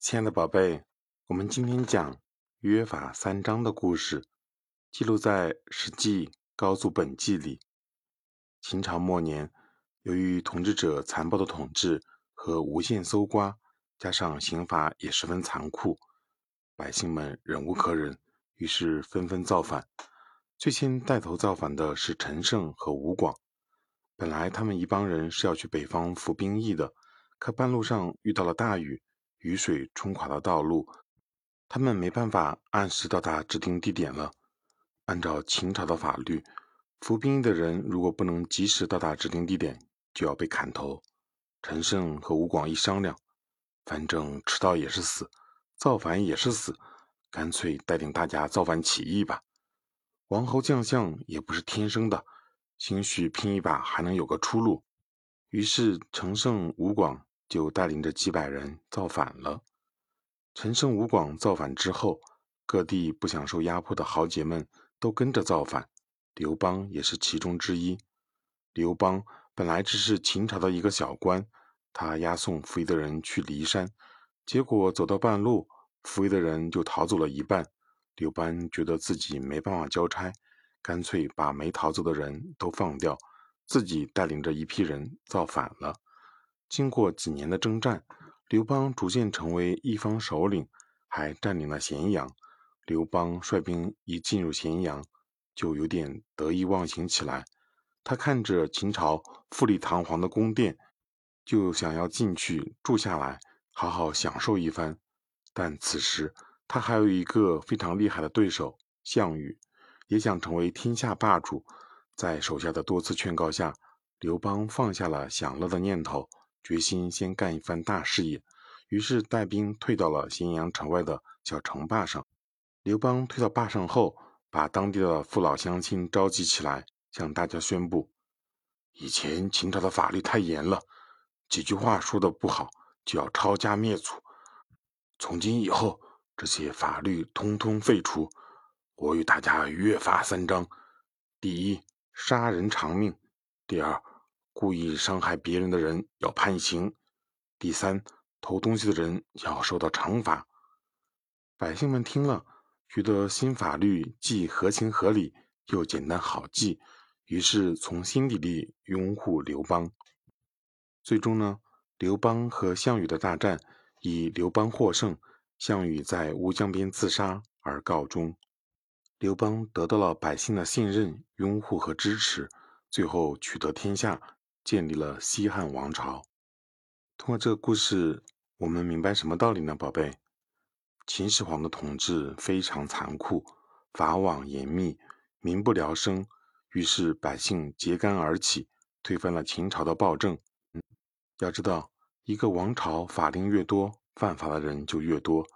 亲爱的宝贝，我们今天讲约法三章的故事，记录在《史记·高祖本纪》里。秦朝末年，由于统治者残暴的统治和无限搜刮，加上刑罚也十分残酷，百姓们忍无可忍，于是纷纷造反。最先带头造反的是陈胜和吴广。本来他们一帮人是要去北方服兵役的，可半路上遇到了大雨，雨水冲垮了道路，他们没办法按时到达指定地点了。按照秦朝的法律，服兵役的人如果不能及时到达指定地点，就要被砍头。陈胜和吴广一商量，反正迟到也是死，造反也是死，干脆带领大家造反起义吧。王侯将相也不是天生的。兴许拼一把还能有个出路，于是陈胜、吴广就带领着几百人造反了。陈胜、吴广造反之后，各地不想受压迫的豪杰们都跟着造反，刘邦也是其中之一。刘邦本来只是秦朝的一个小官，他押送服役的人去骊山，结果走到半路，服役的人就逃走了一半。刘邦觉得自己没办法交差。干脆把没逃走的人都放掉，自己带领着一批人造反了。经过几年的征战，刘邦逐渐成为一方首领，还占领了咸阳。刘邦率兵一进入咸阳，就有点得意忘形起来。他看着秦朝富丽堂皇的宫殿，就想要进去住下来，好好享受一番。但此时他还有一个非常厉害的对手——项羽。也想成为天下霸主，在手下的多次劝告下，刘邦放下了享乐的念头，决心先干一番大事业。于是带兵退到了咸阳城外的小城坝上。刘邦退到坝上后，把当地的父老乡亲召集起来，向大家宣布：以前秦朝的法律太严了，几句话说的不好就要抄家灭族。从今以后，这些法律通通废除。我与大家约法三章：第一，杀人偿命；第二，故意伤害别人的人要判刑；第三，偷东西的人要受到惩罚。百姓们听了，觉得新法律既合情合理，又简单好记，于是从心底里拥护刘邦。最终呢，刘邦和项羽的大战以刘邦获胜，项羽在乌江边自杀而告终。刘邦得到了百姓的信任、拥护和支持，最后取得天下，建立了西汉王朝。通过这个故事，我们明白什么道理呢？宝贝，秦始皇的统治非常残酷，法网严密，民不聊生，于是百姓揭竿而起，推翻了秦朝的暴政。要知道，一个王朝法令越多，犯法的人就越多，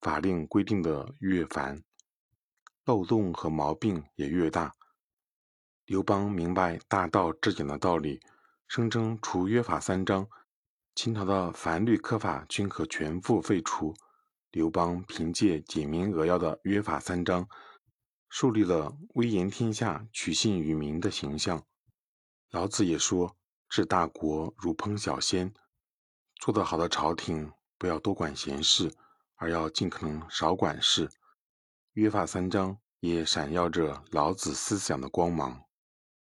法令规定的越繁。漏洞和毛病也越大。刘邦明白大道至简的道理，声称除约法三章，秦朝的凡律苛法均可全部废除。刘邦凭借简明扼要的约法三章，树立了威严天下、取信于民的形象。老子也说：“治大国如烹小鲜。”做得好的朝廷，不要多管闲事，而要尽可能少管事。约法三章也闪耀着老子思想的光芒。